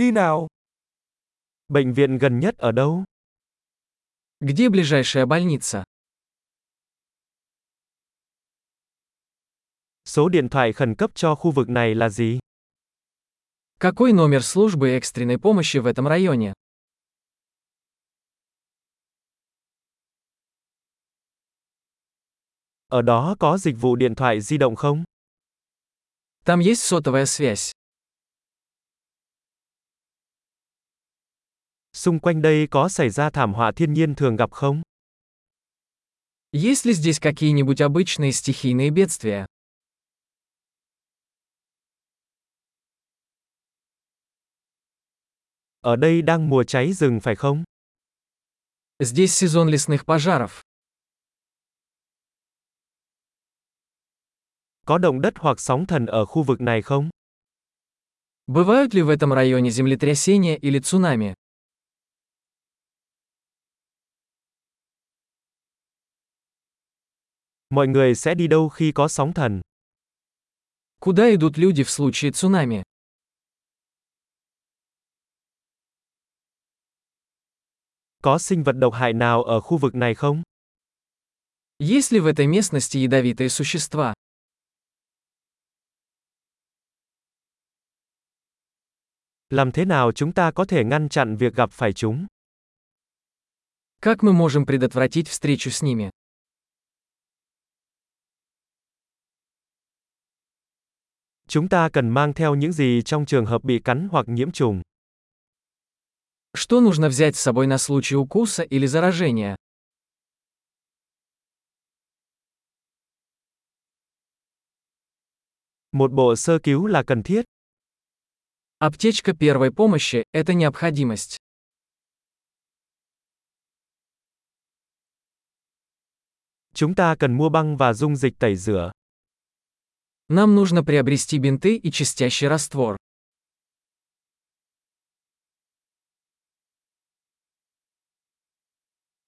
Đi nào. Bệnh viện gần nhất ở đâu? Где ближайшая больница? Số điện thoại khẩn cấp cho khu vực này là gì? Какой номер службы экстренной помощи в этом районе? Ở đó có dịch vụ điện thoại di động không? Там есть сотовая связь. Xung quanh đây có xảy ra thảm họa thiên nhiên thường gặp không? Есть ли здесь какие-нибудь обычные стихийные бедствия? Ở đây đang mùa cháy rừng phải không? Здесь сезон лесных пожаров. Có động đất hoặc sóng thần ở khu vực này không? Бывают ли в этом районе землетрясения или цунами? Mọi người sẽ đi đâu khi có sóng thần? Куда идут люди в случае цунами? Có sinh vật độc hại nào ở khu vực này không? Есть ли в этой местности ядовитые существа? Làm thế nào chúng ta có thể ngăn chặn việc gặp phải chúng? Как мы можем предотвратить встречу с ними? Chúng ta cần mang theo những gì trong trường hợp bị cắn hoặc nhiễm trùng? Что нужно взять с собой на случай укуса или заражения? Một bộ sơ cứu là cần thiết. Аптечка первой помощи – это необходимость. Chúng ta cần mua băng và dung dịch tẩy rửa. Нам нужно приобрести бинты и чистящий раствор.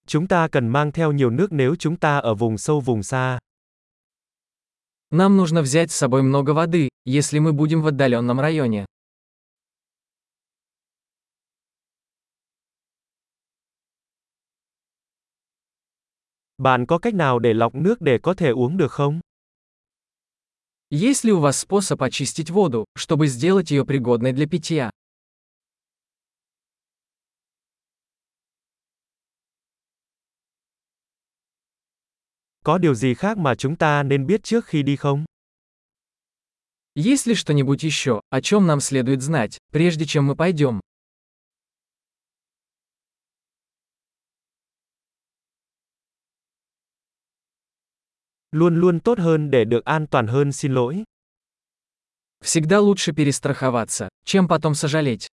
Chúng ta cần mang theo nhiều nước nếu chúng ta ở vùng sâu vùng xa. Нам нужно взять с собой много воды, если мы будем в отдаленном районе. Bạn có cách nào để lọc nước để có thể uống được không? Есть ли у вас способ очистить воду, чтобы сделать ее пригодной для питья? Có điều gì khác mà chúng ta nên biết trước khi đi không? Есть ли что-нибудь еще, о чем нам следует знать, прежде чем мы пойдем? Luôn luôn tốt hơn để được an toàn hơn xin lỗi. Всегда лучше перестраховаться, чем потом сожалеть.